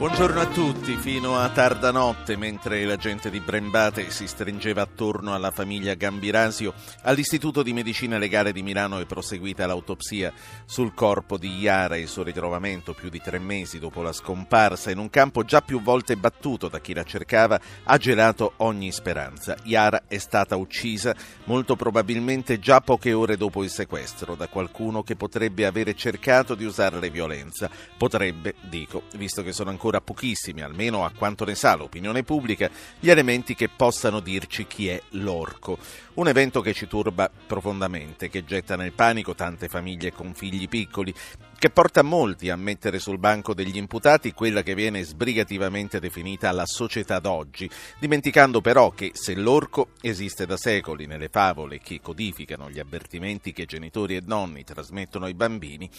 Buongiorno a tutti, fino a tarda notte, mentre la gente di Brembate si stringeva attorno alla famiglia Gambirasio, all'Istituto di Medicina Legale di Milano è proseguita l'autopsia sul corpo di Iara e il suo ritrovamento più di tre mesi dopo la scomparsa in un campo già più volte battuto da chi la cercava ha gelato ogni speranza. Iara è stata uccisa molto probabilmente già poche ore dopo il sequestro da qualcuno che potrebbe avere cercato di usarle violenza. Potrebbe, dico, visto che sono ancora ancora pochissimi, almeno a quanto ne sa l'opinione pubblica, gli elementi che possano dirci chi è l'orco. Un evento che ci turba profondamente, che getta nel panico tante famiglie con figli piccoli, che porta molti a mettere sul banco degli imputati quella che viene sbrigativamente definita la società d'oggi, dimenticando però che se l'orco esiste da secoli nelle favole che codificano gli avvertimenti che genitori e nonni trasmettono ai bambini,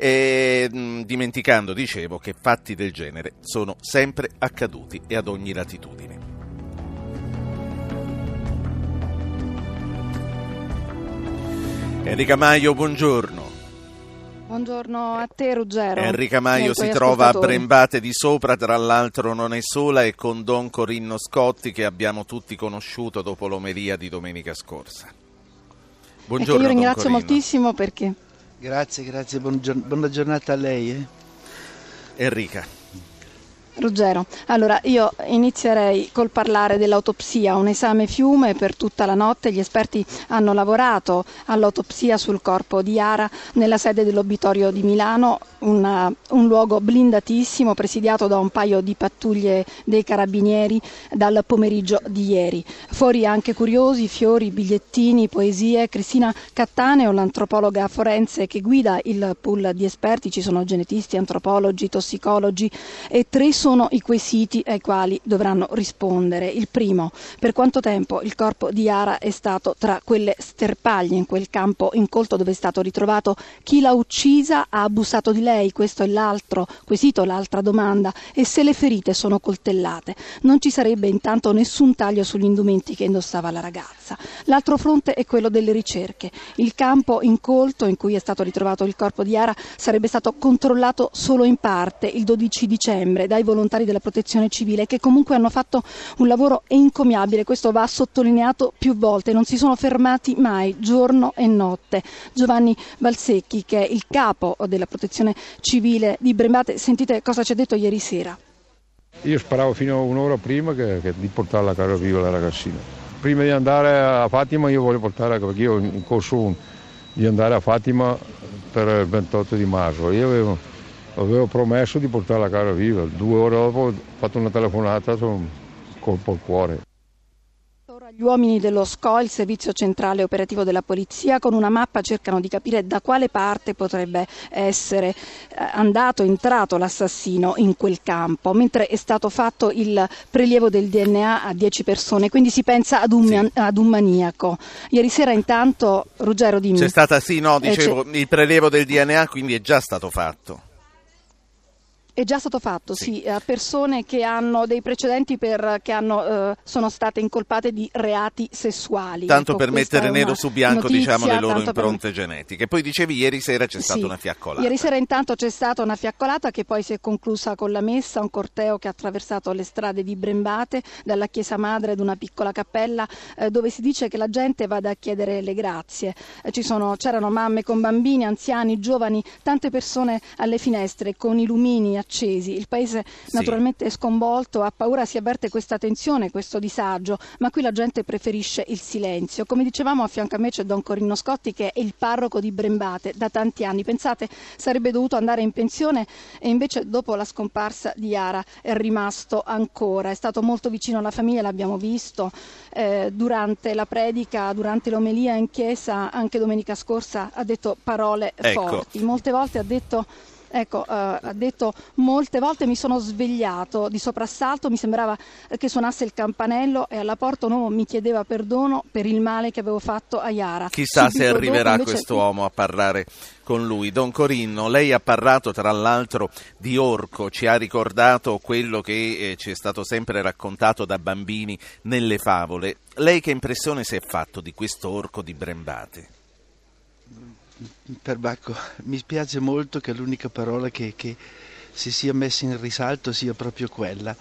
e mh, dimenticando, dicevo, che fatti del genere sono sempre accaduti e ad ogni latitudine. Enrica Maio, buongiorno. Buongiorno a te Ruggero. Enrica Maio si trova a Brembate di Sopra, tra l'altro non è sola, e con Don Corinno Scotti che abbiamo tutti conosciuto dopo l'omelia di domenica scorsa. Buongiorno. E io ringrazio moltissimo perché Grazie, grazie, buona giornata a lei. Eh. Enrica. Ruggero, allora io inizierei col parlare dell'autopsia, un esame fiume per tutta la notte, gli esperti hanno lavorato all'autopsia sul corpo di Yara nella sede dell'obitorio di Milano, una, un luogo blindatissimo presidiato da un paio di pattuglie dei carabinieri dal pomeriggio di ieri. Fuori anche curiosi, fiori, bigliettini, poesie. Cristina Cattaneo, l'antropologa forense che guida il pool di esperti, ci sono genetisti, antropologi, tossicologi e tre sono i quesiti ai quali dovranno rispondere. Il primo, per quanto tempo il corpo di Yara è stato tra quelle sterpaglie in quel campo incolto dove è stato ritrovato? Chi l'ha uccisa ha abusato di lei? Questo è l'altro quesito, l'altra domanda. E se le ferite sono coltellate? Non ci sarebbe intanto nessun taglio sugli indumenti che indossava la ragazza. L'altro fronte è quello delle ricerche. Il campo incolto in cui è stato ritrovato il corpo di Yara sarebbe stato controllato solo in parte il 12 dicembre dai volontari volontari della protezione civile che comunque hanno fatto un lavoro encomiabile, questo va sottolineato più volte, non si sono fermati mai, giorno e notte. Giovanni Valsecchi, che è il capo della protezione civile di Brembate, sentite cosa ci ha detto ieri sera. Io speravo fino a un'ora prima che, che di portare la casa viva la ragazzina. Prima di andare a Fatima io voglio portare, perché io in corso di andare a Fatima per il 28 di marzo. Io avevo avevo promesso di portarla a casa viva. Due ore dopo ho fatto una telefonata, sono colpo al cuore. Gli uomini dello SCO, il servizio centrale operativo della polizia, con una mappa cercano di capire da quale parte potrebbe essere eh, andato, entrato l'assassino in quel campo, mentre è stato fatto il prelievo del DNA a 10 persone, quindi si pensa ad un, sì. ad un maniaco. Ieri sera intanto, Ruggero dimmi. C'è stata, sì, no, eh, dicevo, il prelievo del DNA quindi è già stato fatto. È già stato fatto, sì, sì a persone che hanno dei precedenti per, che hanno, eh, sono state incolpate di reati sessuali. Tanto ecco, per mettere nero su bianco notizia, diciamo, le loro impronte per... genetiche. Poi dicevi ieri sera c'è stata una fiaccolata. Ieri sera intanto c'è stata una fiaccolata che poi si è conclusa con la messa, un corteo che ha attraversato le strade di Brembate, dalla chiesa madre ad una piccola cappella eh, dove si dice che la gente vada a chiedere le grazie. Eh, sono, c'erano mamme con bambini, anziani, giovani, tante persone alle finestre con i lumini accesi. Il paese sì. naturalmente è sconvolto, ha paura, si avverte questa tensione, questo disagio, ma qui la gente preferisce il silenzio. Come dicevamo, a fianco a me c'è Don Corino Scotti che è il parroco di Brembate da tanti anni. Pensate, sarebbe dovuto andare in pensione e invece dopo la scomparsa di Yara è rimasto ancora. È stato molto vicino alla famiglia, l'abbiamo visto eh, durante la predica, durante l'omelia in chiesa, anche domenica scorsa ha detto parole ecco. forti. Molte volte ha detto Ecco, eh, ha detto molte volte mi sono svegliato di soprassalto, mi sembrava che suonasse il campanello e alla porta un uomo mi chiedeva perdono per il male che avevo fatto a Iara. Chissà Subito se arriverà invece... quest'uomo a parlare con lui. Don Corinno, lei ha parlato tra l'altro di orco, ci ha ricordato quello che eh, ci è stato sempre raccontato da bambini nelle favole. Lei che impressione si è fatto di questo orco di Brembate? Perbacco, mi spiace molto che l'unica parola che, che, si sia messa in risalto sia proprio quella.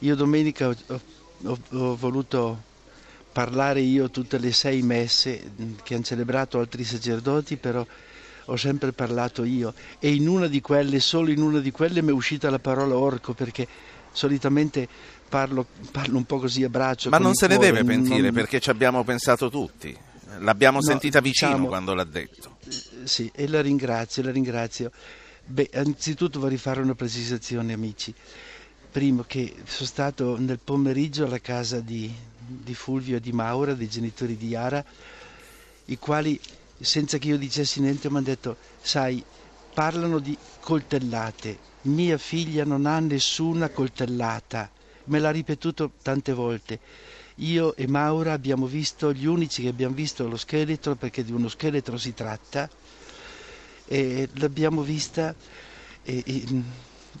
Io domenica ho, ho, ho voluto parlare io tutte le sei messe che hanno celebrato altri sacerdoti, però ho sempre parlato io e in una di quelle, solo in una di quelle mi è uscita la parola orco perché solitamente parlo, parlo un po' così a braccio. Ma non se ne cuore, deve pentire non... perché ci abbiamo pensato tutti. L'abbiamo no, sentita vicino diciamo, quando l'ha detto. Sì, e la ringrazio, la ringrazio. Beh, anzitutto vorrei fare una precisazione, amici. Primo che sono stato nel pomeriggio alla casa di, di Fulvio e di Maura, dei genitori di Yara, i quali, senza che io dicessi niente, mi hanno detto, sai, parlano di coltellate. Mia figlia non ha nessuna coltellata. Me l'ha ripetuto tante volte io e Maura abbiamo visto, gli unici che abbiamo visto lo scheletro, perché di uno scheletro si tratta, e l'abbiamo vista e, e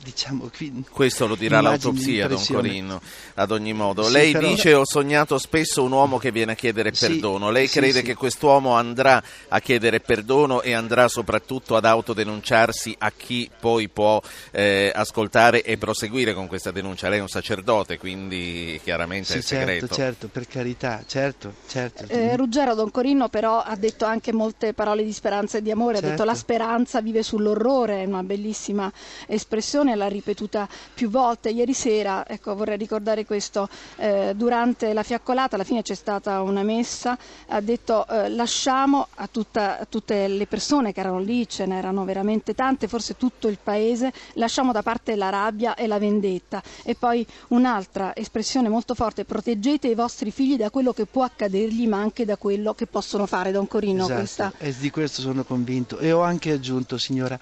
diciamo qui questo lo dirà l'autopsia Don Corino ad ogni modo sì, lei però... dice ho sognato spesso un uomo che viene a chiedere sì, perdono lei sì, crede sì. che quest'uomo andrà a chiedere perdono e andrà soprattutto ad autodenunciarsi a chi poi può eh, ascoltare e proseguire con questa denuncia lei è un sacerdote quindi chiaramente sì, è segreto certo, certo per carità certo, certo. Eh, Ruggero Don Corino però ha detto anche molte parole di speranza e di amore certo. ha detto la speranza vive sull'orrore è una bellissima espressione l'ha ripetuta più volte. Ieri sera, ecco, vorrei ricordare questo, eh, durante la fiaccolata, alla fine c'è stata una messa, ha detto eh, lasciamo a, tutta, a, tutte le persone che erano lì, ce n'erano veramente tante, forse tutto il paese, lasciamo da parte la rabbia e la vendetta. E poi un'altra espressione molto forte, proteggete i vostri figli da quello che può accadergli, ma anche da quello che possono fare, Don Corino. Esatto, questa... e di questo sono convinto. E ho anche aggiunto, signora,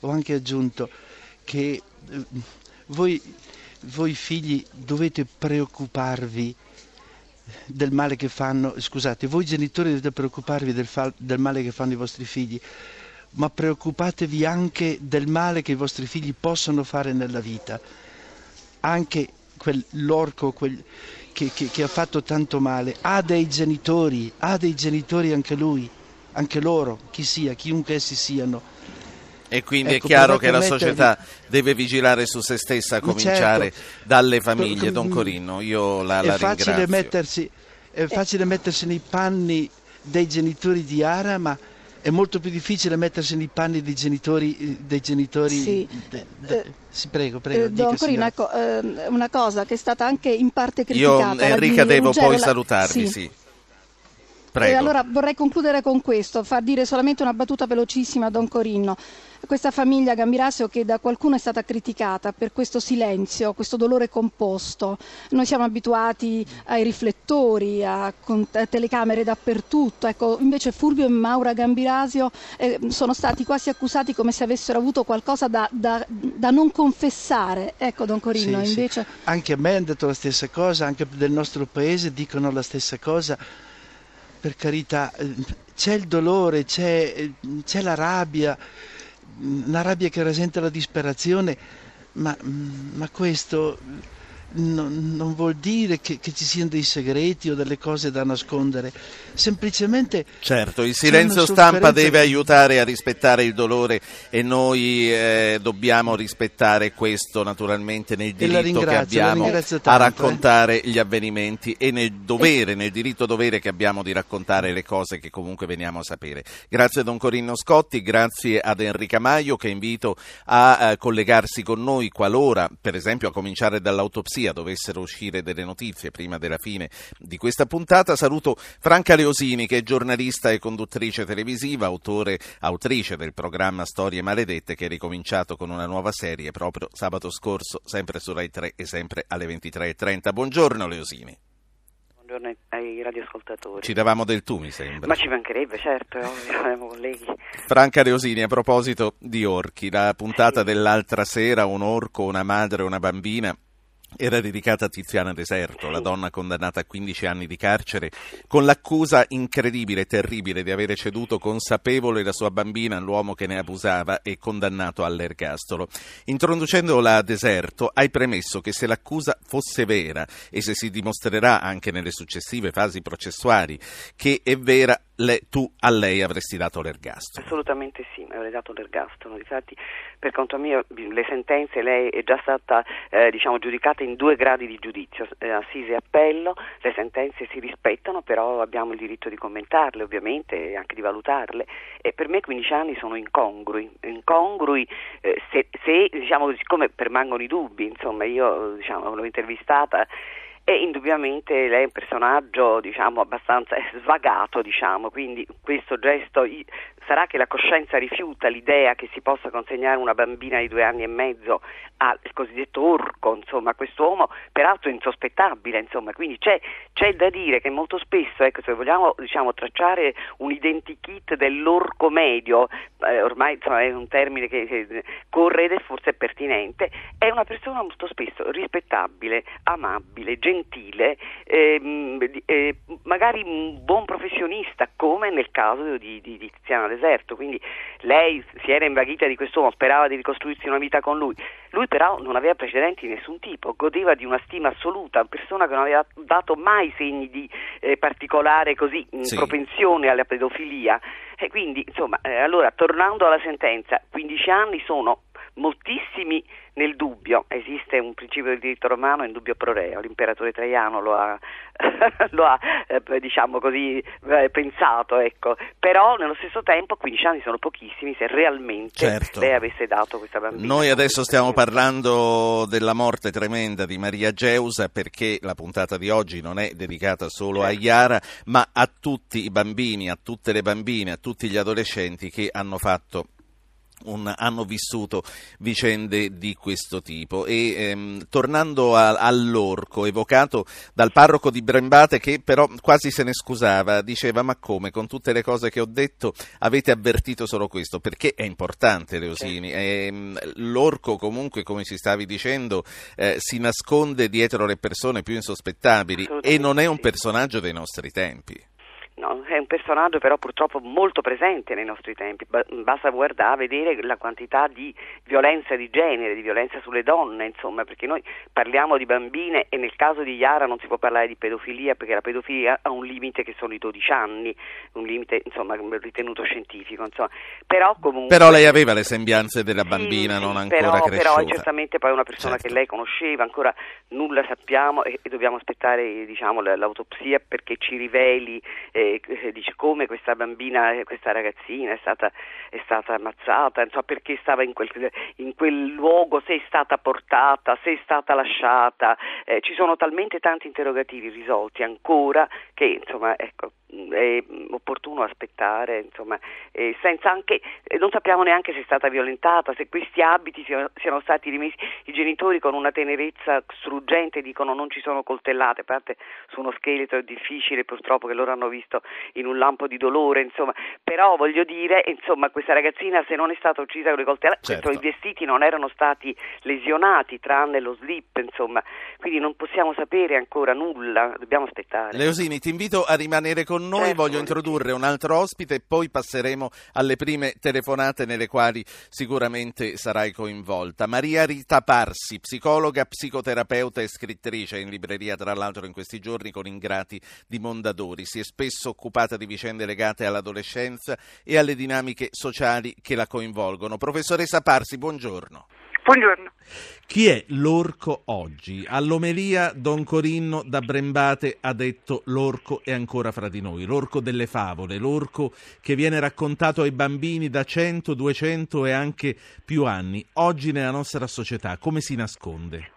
ho anche aggiunto che eh, voi, voi figli dovete preoccuparvi del male che fanno, scusate, voi genitori dovete preoccuparvi del, fa, del male che fanno i vostri figli, ma preoccupatevi anche del male che i vostri figli possono fare nella vita. Anche quell'orco quel, che, che, che ha fatto tanto male ha dei genitori, ha dei genitori anche lui, anche loro, chi sia, chiunque essi siano e quindi ecco, è chiaro che la mettervi... società deve vigilare su se stessa, a cominciare certo. dalle famiglie. Don Corino, io la, è la facile ringrazio. Mettersi, è facile mettersi nei panni dei genitori di Ara, ma è molto più difficile mettersi nei panni dei genitori. Dei genitori sì. de, de, eh, sì, prego, prego. Eh, Don Corino, ecco, eh, una cosa che è stata anche in parte io, criticata. Enrica, devo Ruggero, poi la... salutarvi, sì. sì. E allora vorrei concludere con questo, far dire solamente una battuta velocissima a Don Corinno. Questa famiglia Gambirasio che da qualcuno è stata criticata per questo silenzio, questo dolore composto. Noi siamo abituati ai riflettori, a, telecamere dappertutto. Ecco, invece Fulvio e Maura Gambirasio eh, sono stati quasi accusati come se avessero avuto qualcosa da, da, da non confessare. Ecco, Don Corinno, sì, invece... Sì. Anche a me hanno detto la stessa cosa, anche del nostro paese dicono la stessa cosa per carità, c'è il dolore, c'è, c'è, la rabbia, una rabbia che rasenta la disperazione, ma, ma questo non, non, vuol dire che, che, ci siano dei segreti o delle cose da nascondere, semplicemente... Certo, il silenzio stampa deve aiutare a rispettare il dolore e noi eh, dobbiamo rispettare questo naturalmente nel diritto che abbiamo tanto, a raccontare eh? gli avvenimenti e nel dovere, nel diritto dovere che abbiamo di raccontare le cose che comunque veniamo a sapere. Grazie a Don Corinno Scotti, grazie ad Enrica Maio che invito a eh, collegarsi con noi qualora, per esempio, a cominciare dall'autopsia dovessero uscire delle notizie prima della fine di questa puntata. Saluto Franca Leosini che è giornalista e conduttrice televisiva, autore, autrice del programma Storie Maledette che è ricominciato con una nuova serie proprio sabato scorso, sempre su Rai 3 e sempre alle 23.30. Buongiorno Leosini. Buongiorno ai radioascoltatori. Ci davamo del tu, mi sembra. Ma ci mancherebbe, certo, siamo colleghi. Franca Reosini, a proposito di orchi, la puntata sì. dell'altra sera, un orco, una madre e una bambina era dedicata a Tiziana Deserto, la donna condannata a 15 anni di carcere, con l'accusa incredibile e terribile di avere ceduto consapevole la sua bambina all'uomo che ne abusava e condannato all'ergastolo. Introducendola a Deserto, hai premesso che se l'accusa fosse vera e se si dimostrerà anche nelle successive fasi processuali che è vera, le, tu a lei avresti dato l'ergastolo. Assolutamente sì, avrei dato l'ergastolo. Infatti, per conto mio, le sentenze lei è già stata eh, diciamo, giudicata in due gradi di giudizio, eh, assise e appello, le sentenze si rispettano, però abbiamo il diritto di commentarle ovviamente e anche di valutarle e per me 15 anni sono incongrui, incongrui eh, se, se diciamo, siccome permangono i dubbi, insomma io diciamo, l'ho intervistata e indubbiamente lei è un personaggio diciamo, abbastanza svagato, diciamo, quindi questo gesto sarà che la coscienza rifiuta l'idea che si possa consegnare una bambina di due anni e mezzo al cosiddetto orco, insomma, quest'uomo peraltro insospettabile, insomma, quindi c'è, c'è da dire che molto spesso, ecco, se vogliamo diciamo, tracciare un identikit dell'orco medio, eh, ormai insomma, è un termine che, che corre ed è forse pertinente, è una persona molto spesso rispettabile, amabile, gentile, ehm, eh, magari un buon professionista, come nel caso di, di, di Tiziana Deserto, quindi lei si era invaghita di quest'uomo, sperava di ricostruirsi una vita con lui, lui però non aveva precedenti di nessun tipo, godeva di una stima assoluta, una persona che non aveva dato mai segni di eh, particolare così, sì. propensione alla pedofilia. E quindi, insomma, eh, allora, tornando alla sentenza, 15 anni sono moltissimi nel dubbio, esiste un principio del diritto romano in dubbio pro reo, l'imperatore Traiano lo ha, lo ha eh, diciamo così, eh, pensato, ecco. però nello stesso tempo 15 anni sono pochissimi se realmente certo. lei avesse dato questa bambina. Noi adesso stiamo parlando della morte tremenda di Maria Geusa perché la puntata di oggi non è dedicata solo certo. a Iara ma a tutti i bambini, a tutte le bambine, a tutti gli adolescenti che hanno fatto un, hanno vissuto vicende di questo tipo. E ehm, tornando a, all'orco evocato dal parroco di Brembate che però quasi se ne scusava diceva ma come? Con tutte le cose che ho detto avete avvertito solo questo? Perché è importante Leosini. E, ehm, l'orco comunque come ci stavi dicendo eh, si nasconde dietro le persone più insospettabili e non è un personaggio dei nostri tempi No, è un personaggio però purtroppo molto presente nei nostri tempi, basta guardare, vedere la quantità di violenza di genere, di violenza sulle donne, insomma, perché noi parliamo di bambine e nel caso di Yara non si può parlare di pedofilia perché la pedofilia ha un limite che sono i 12 anni, un limite insomma, ritenuto scientifico, insomma. Però, comunque, però lei aveva le sembianze della bambina sì, non ancora però, cresciuta. Però è certamente poi una persona certo. che lei conosceva, ancora nulla sappiamo e, e dobbiamo aspettare diciamo, l'autopsia perché ci riveli eh, eh, dice come questa bambina, questa ragazzina è stata, è stata ammazzata, insomma, perché stava in quel, in quel, luogo, se è stata portata, se è stata lasciata, eh, ci sono talmente tanti interrogativi risolti ancora che insomma ecco, è opportuno aspettare, insomma, eh, senza anche, eh, non sappiamo neanche se è stata violentata, se questi abiti siano, siano, stati rimessi, i genitori con una tenerezza struggente dicono non ci sono coltellate, a parte su uno scheletro è difficile purtroppo che loro hanno visto in un lampo di dolore, insomma, però voglio dire, insomma, questa ragazzina se non è stata uccisa con le coltellate, certo. i vestiti non erano stati lesionati tranne lo slip, insomma, quindi non possiamo sapere ancora nulla, dobbiamo aspettare. Leosini, ti invito a rimanere con noi, certo. voglio introdurre un altro ospite e poi passeremo alle prime telefonate nelle quali sicuramente sarai coinvolta. Maria Rita Parsi, psicologa, psicoterapeuta e scrittrice in libreria tra l'altro in questi giorni con Ingrati di Mondadori. Si è spesso occupata di vicende legate all'adolescenza e alle dinamiche sociali che la coinvolgono. Professoressa Parsi, buongiorno. Buongiorno. Chi è l'orco oggi? All'omelia Don Corinno da Brembate ha detto l'orco è ancora fra di noi, l'orco delle favole, l'orco che viene raccontato ai bambini da 100, 200 e anche più anni. Oggi nella nostra società come si nasconde?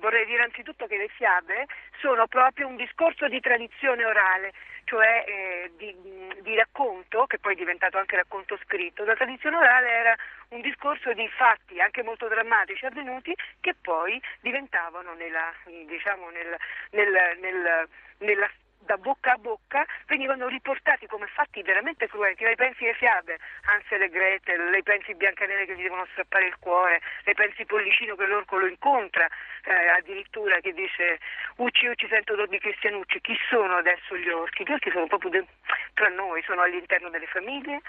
Vorrei dire anzitutto che le fiabe sono proprio un discorso di tradizione orale, cioè eh, di, di, racconto, che poi è diventato anche racconto scritto. La tradizione orale era un discorso di fatti anche molto drammatici avvenuti che poi diventavano nella, diciamo, nel, nel, nel, nella da bocca a bocca venivano riportati come fatti veramente cruenti. Lei pensi alle fiabe, Hansel e Gretel, lei pensi Biancaneve che gli devono strappare il cuore, lei pensi Pollicino che l'orco lo incontra, eh, addirittura che dice Ucci Ucci sento di Cristianucci, chi sono adesso gli orchi? Gli orchi sono proprio de- tra noi, sono all'interno delle famiglie,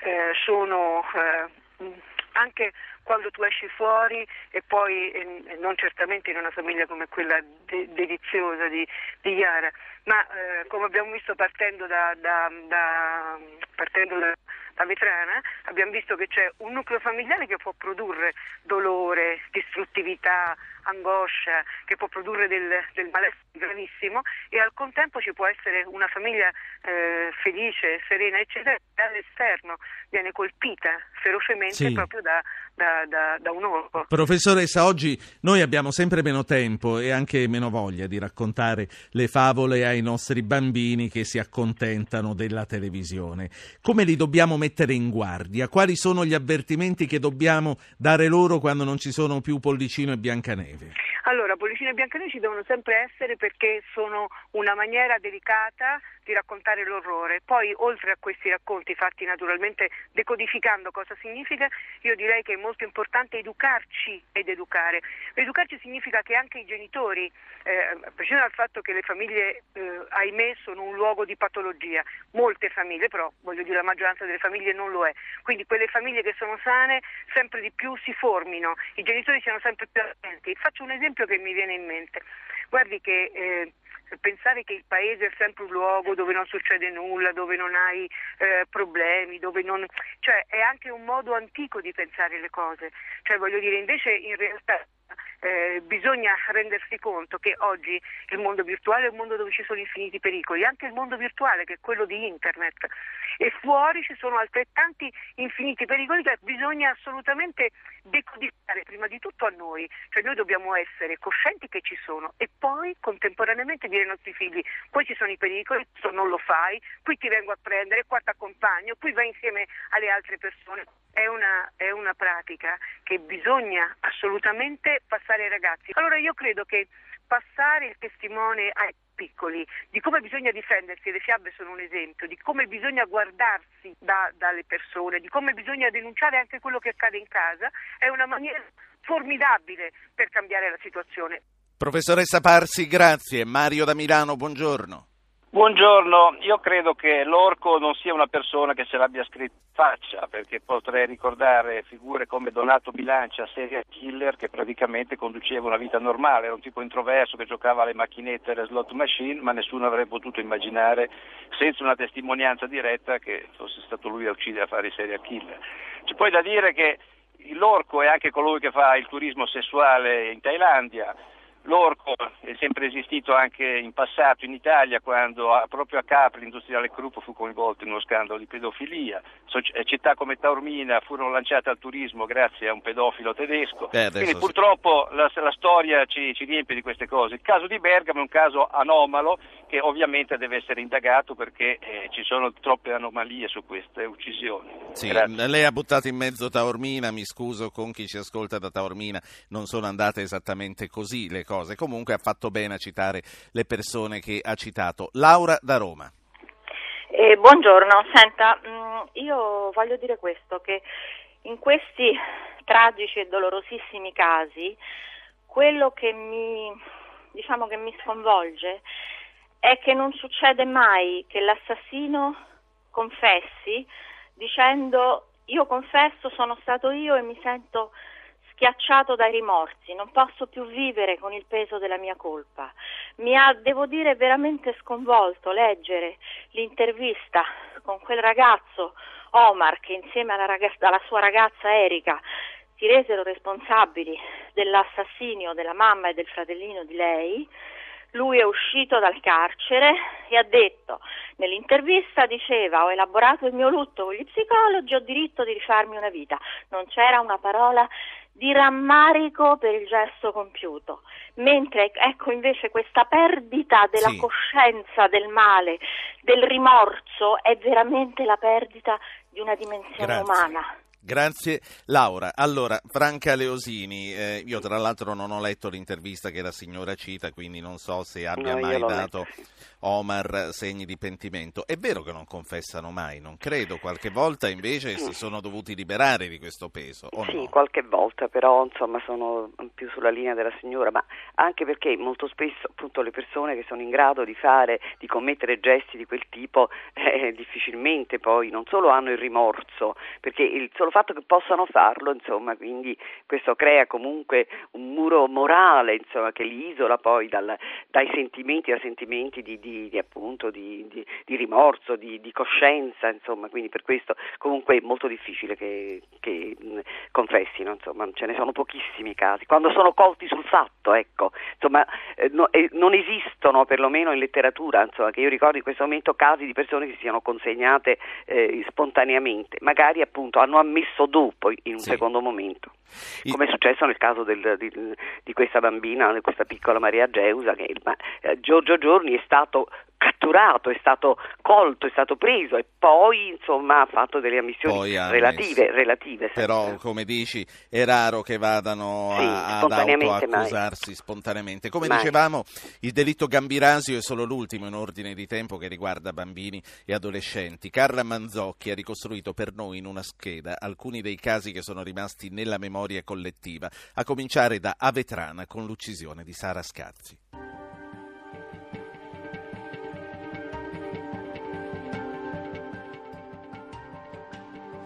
eh, sono eh, anche quando tu esci fuori e poi e non certamente in una famiglia come quella de- deliziosa di, di Yara, ma eh, come abbiamo visto partendo da, da, da, partendo da la vetrana, abbiamo visto che c'è un nucleo familiare che può produrre dolore, distruttività, angoscia, che può produrre del, del malessere gravissimo e al contempo ci può essere una famiglia eh, felice, serena, eccetera, che dall'esterno viene colpita ferocemente sì. proprio da, da, da, da, un orco. Professoressa, oggi noi abbiamo sempre meno tempo e anche meno voglia di raccontare le favole ai nostri bambini che si accontentano della televisione. Come li dobbiamo mettere in guardia? Quali sono gli avvertimenti che dobbiamo dare loro quando non ci sono più Pollicino e Biancaneve? Allora, Pollicino e Biancaneve ci devono sempre essere perché sono una maniera delicata di raccontare l'orrore. Poi, oltre a questi racconti fatti naturalmente decodificando cosa significa, io direi che è molto importante educarci ed educare. Educarci significa che anche i genitori, eh, a prescindere dal fatto che le famiglie, eh, ahimè, sono un luogo di patologia, molte famiglie, però voglio dire la maggioranza delle famiglie non lo è, quindi quelle famiglie che sono sane sempre di più si formino, i genitori siano sempre più attenti. Faccio un esempio che mi viene in mente. Guardi che eh, pensare che il paese è sempre un luogo dove non succede nulla, dove non hai eh, problemi, dove non... cioè è anche un modo antico di pensare le cose. Cioè voglio dire, invece in realtà eh, bisogna rendersi conto che oggi il mondo virtuale è un mondo dove ci sono infiniti pericoli, anche il mondo virtuale che è quello di internet e fuori ci sono altrettanti infiniti pericoli che bisogna assolutamente decodificare prima di tutto a noi, cioè noi dobbiamo essere coscienti che ci sono e poi contemporaneamente dire ai nostri figli poi ci sono i pericoli, questo non lo fai, qui ti vengo a prendere, qua ti accompagno, qui vai insieme alle altre persone. È una, è una pratica che bisogna assolutamente passare ai ragazzi. Allora io credo che passare il testimone ai piccoli, di come bisogna difendersi, le fiabe sono un esempio, di come bisogna guardarsi da, dalle persone, di come bisogna denunciare anche quello che accade in casa, è una maniera formidabile per cambiare la situazione. Professoressa Parsi, grazie. Mario da Milano, buongiorno. Buongiorno, io credo che l'orco non sia una persona che se l'abbia scritto faccia, perché potrei ricordare figure come Donato Bilancia, serial killer, che praticamente conduceva una vita normale, era un tipo introverso che giocava alle macchinette e alle slot machine, ma nessuno avrebbe potuto immaginare, senza una testimonianza diretta, che fosse stato lui a uccidere a fare i serial killer. C'è poi da dire che l'orco è anche colui che fa il turismo sessuale in Thailandia, L'orco è sempre esistito anche in passato in Italia quando proprio a Capri l'industriale Krupp fu coinvolto in uno scandalo di pedofilia. Eh, città come Taormina furono lanciate al turismo grazie a un pedofilo tedesco. Eh, Quindi purtroppo la, la storia ci, ci, riempie di queste cose. Il caso di Bergamo è un caso anomalo che ovviamente deve essere indagato perché eh, ci sono troppe anomalie su queste uccisioni. Sì, lei ha buttato in mezzo Taormina, mi scuso con chi ci ascolta da Taormina, non sono andate esattamente così le cose. Comunque ha fatto bene a citare le persone che ha citato. Laura da Roma. Eh, buongiorno, senta, mm, io voglio dire questo, che in questi tragici e dolorosissimi casi quello che mi, diciamo che mi sconvolge è che non succede mai che l'assassino confessi dicendo io confesso sono stato io e mi sento schiacciato dai rimorsi, non posso più vivere con il peso della mia colpa. Mi ha, devo dire, veramente sconvolto leggere l'intervista con quel ragazzo Omar che insieme alla, ragazza, alla sua ragazza Erika si resero responsabili dell'assassinio della mamma e del fratellino di lei, lui è uscito dal carcere e ha detto nell'intervista diceva ho elaborato il mio lutto con gli psicologi, ho diritto di rifarmi una vita. Non c'era una parola di rammarico per il gesto compiuto, mentre ecco invece questa perdita della Sì. coscienza del male, del rimorso è veramente la perdita di una dimensione Grazie. umana. Grazie Laura. Allora, Franca Leosini, eh, io tra l'altro non ho letto l'intervista che la signora cita, quindi non so se abbia No, mai dato letto. Omar segni di pentimento. È vero che non confessano mai, non credo, qualche volta invece Sì. si sono dovuti liberare di questo peso, sì, no? qualche volta, però insomma sono più sulla linea della signora, ma anche perché molto spesso appunto le persone che sono in grado di fare, di commettere gesti di quel tipo, eh, difficilmente poi non solo hanno il rimorso, perché il solo fatto che possano farlo, insomma, quindi questo crea comunque un muro morale, insomma, che li isola poi dal- dai sentimenti, da sentimenti di, di- di, appunto di, rimorso, di, coscienza, insomma, quindi per questo comunque è molto difficile che, che, confessino, insomma, ce ne sono pochissimi casi. Quando sono colti sul fatto, ecco, insomma, eh, no- eh, non esistono perlomeno in letteratura, insomma, che io ricordo in questo momento casi di persone che si siano consegnate eh, spontaneamente, magari appunto hanno ammesso dopo in un Sì. secondo momento. Come è successo nel caso del- di, di questa bambina, di questa piccola Maria Geusa, che ma, eh, Giorgio Giorni è stato catturato, è stato colto, è stato preso e poi insomma ha fatto delle ammissioni relative, relative Però, come dici, è raro che vadano Sì, a- ad spontaneamente mai. autoaccusarsi spontaneamente. Come Mai. dicevamo, il delitto Gambirasio è solo l'ultimo in ordine di tempo che riguarda bambini e adolescenti. Carla Manzocchi ha ricostruito per noi in una scheda alcuni dei casi che sono rimasti nella memoria collettiva, a cominciare da Avetrana con l'uccisione di Sara Scazzi.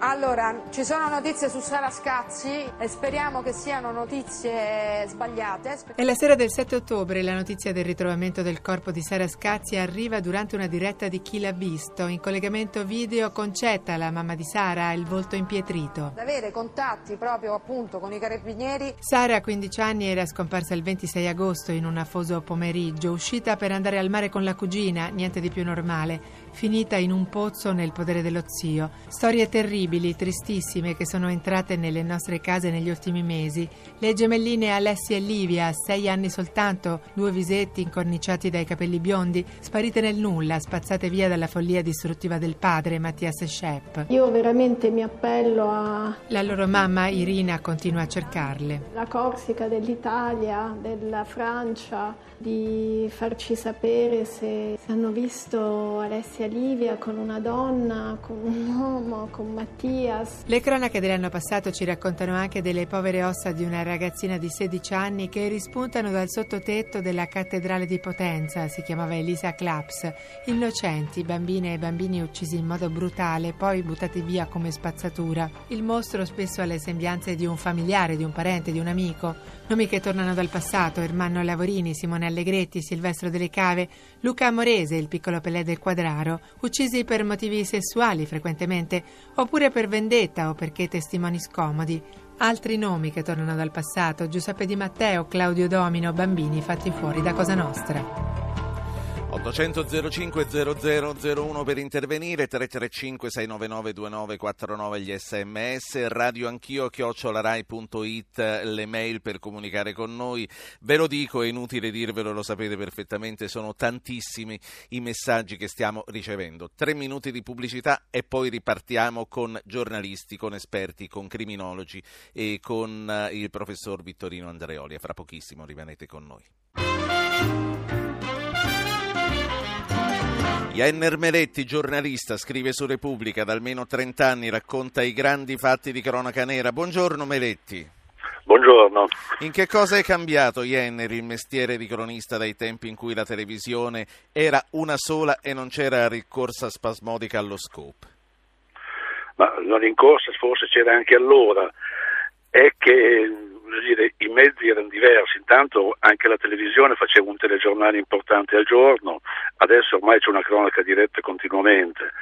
Allora, ci sono notizie su Sara Scazzi e speriamo che siano notizie sbagliate. È la sera del 7 ottobre la notizia del ritrovamento del corpo di Sara Scazzi arriva durante una diretta di Chi l'ha visto. In collegamento video Concetta, la mamma di Sara, ha il volto impietrito. Ad avere contatti proprio appunto con i carabinieri. Sara, a 15 anni, era scomparsa il 26 agosto in un afoso pomeriggio, uscita per andare al mare con la cugina, niente di più normale, finita in un pozzo nel podere dello zio. Storie terribili, tristissime, che sono entrate nelle nostre case negli ultimi mesi. Le gemelline Alessia e Livia, sei anni soltanto, due visetti incorniciati dai capelli biondi, sparite nel nulla, spazzate via dalla follia distruttiva del padre, Mattias Schepp. Io veramente mi appello alla La loro mamma, Irina, continua a cercarle. Corsica dell'Italia, della Francia, di farci sapere se, se hanno visto Alessia Livia con una donna, con un uomo, con Mattias. Le cronache dell'anno passato ci raccontano anche delle povere ossa di una ragazzina di 16 anni che rispuntano dal sottotetto della cattedrale di Potenza, si chiamava Elisa Claps. Innocenti, bambine e bambini uccisi in modo brutale, poi buttati via come spazzatura. Il mostro spesso ha le sembianze di un familiare, di un parente, di un amico. Nomi che tornano dal passato, Ermanno Lavorini, Simone Allegretti, Silvestro Delle Cave, Luca Amorese, il piccolo Pelé del Quadraro, uccisi per motivi sessuali frequentemente, oppure per vendetta o perché testimoni scomodi. Altri nomi che tornano dal passato, Giuseppe Di Matteo, Claudio Domino, bambini fatti fuori da Cosa Nostra. 800 05 0001 per intervenire, 335 699 2949 gli sms, radio anch'io chiocciolarai.it le mail per comunicare con noi. Ve lo dico, è inutile dirvelo, lo sapete perfettamente, sono tantissimi i messaggi che stiamo ricevendo. Tre minuti di pubblicità e poi ripartiamo con giornalisti, con esperti, con criminologi e con eh, il professor Vittorino Andreoli. Fra pochissimo rimanete con noi. Jenner Meletti, giornalista, scrive su Repubblica da almeno 30 anni, racconta i grandi fatti di cronaca nera. Buongiorno Meletti. Buongiorno. In che cosa è cambiato Jenner, il mestiere di cronista dai tempi in cui la televisione era una sola e non c'era ricorsa spasmodica allo scoop? Ma la rincorsa forse c'era anche allora, è che dire, i mezzi erano diversi, intanto anche la televisione faceva un telegiornale importante al giorno, adesso ormai c'è una cronaca diretta continuamente.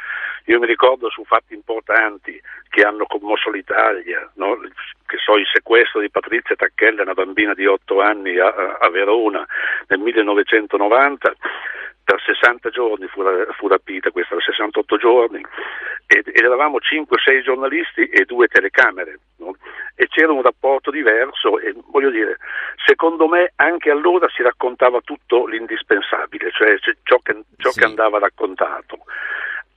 Io mi ricordo su fatti importanti che hanno commosso l'Italia, no? che so, il sequestro di Patrizia Tacchella, una bambina di 8 anni a, a Verona nel 1990 per 60 giorni fu, fu rapita, questa per 68 giorni, ed, ed eravamo 5-6 giornalisti e due telecamere, no? e c'era un rapporto diverso e voglio dire, secondo me anche allora si raccontava tutto l'indispensabile, cioè ciò che, ciò sì. che andava raccontato.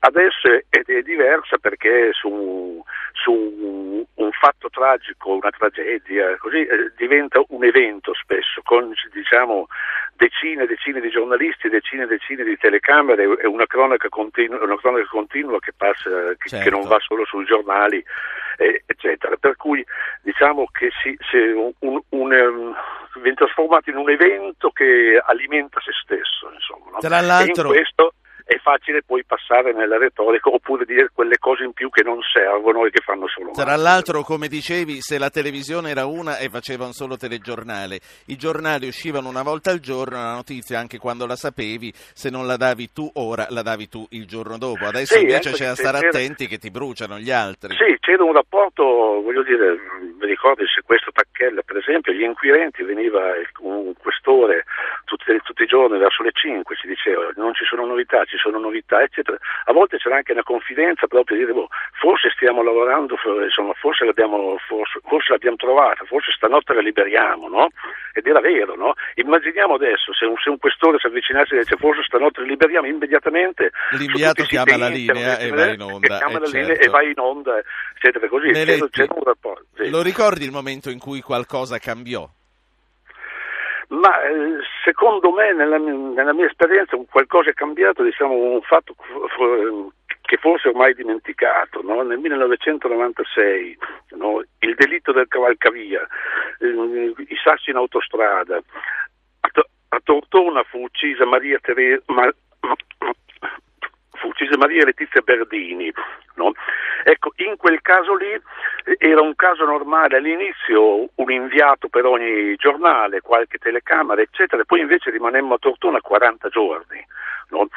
Adesso è, è diversa perché su, su, un fatto tragico, una tragedia, così eh, diventa un evento spesso, con diciamo, decine e decine di giornalisti, decine e decine di telecamere e una cronaca continua, una cronaca continua che, passa, che, certo. che, non va solo sui giornali, eh, eccetera. Per cui diciamo che si, si un, un, um, viene trasformato in un evento che alimenta se stesso. Insomma, no? Tra l'altro... E in questo è facile poi passare nella retorica oppure dire quelle cose in più che non servono e che fanno solo male. Tra l'altro, come dicevi, se la televisione era una e faceva un solo telegiornale, i giornali uscivano una volta al giorno, la notizia anche quando la sapevi, se non la davi tu ora, la davi tu il giorno dopo. Adesso sì, invece c'è da stare attenti che ti bruciano gli altri. Sì, c'era un rapporto, voglio dire, vi ricordo il sequestro Tacchella, per esempio, gli inquirenti veniva un questore tutti, tutti i giorni verso le 5, ci diceva non ci sono novità, ci sono novità, eccetera. A volte c'era anche una confidenza proprio di dire, boh, forse stiamo lavorando, insomma, forse l'abbiamo, forse, forse l'abbiamo trovata, forse stanotte la liberiamo, no? Ed era vero, no? Immaginiamo adesso se un, se un questore si avvicinasse e dice forse stanotte la liberiamo, immediatamente l'inviato chiama la linea e va in onda. Chiama eh, la certo. linea e va in onda, eccetera, così. C'era, c'era. Sì. Lo ricordi il momento in cui qualcosa cambiò? Ma eh, secondo me, nella, nella, mia esperienza, qualcosa è cambiato, diciamo, un fatto che forse ormai dimenticato. No? Nel 1996 no? il delitto del cavalcavia, eh, i sassi in autostrada, a, Tortona fu uccisa Maria Teresa. Uccisa Maria Letizia Berdini. No? Ecco, in quel caso lì eh, era un caso normale all'inizio, un inviato per ogni giornale, qualche telecamera, eccetera, poi invece rimanemmo a Tortona 40 giorni. No?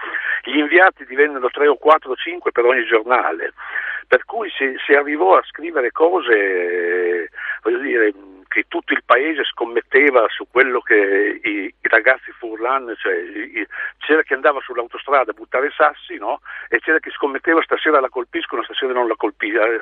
Gli inviati divennero 3 o 4 o 5 per ogni giornale, per cui si, si arrivò a scrivere cose, voglio dire, che tutto il paese scommetteva su quello che i, i ragazzi furlan, cioè i, c'era chi andava sull'autostrada a buttare sassi, no? E c'era chi scommetteva stasera la colpiscono, stasera non la colpiscono, eh,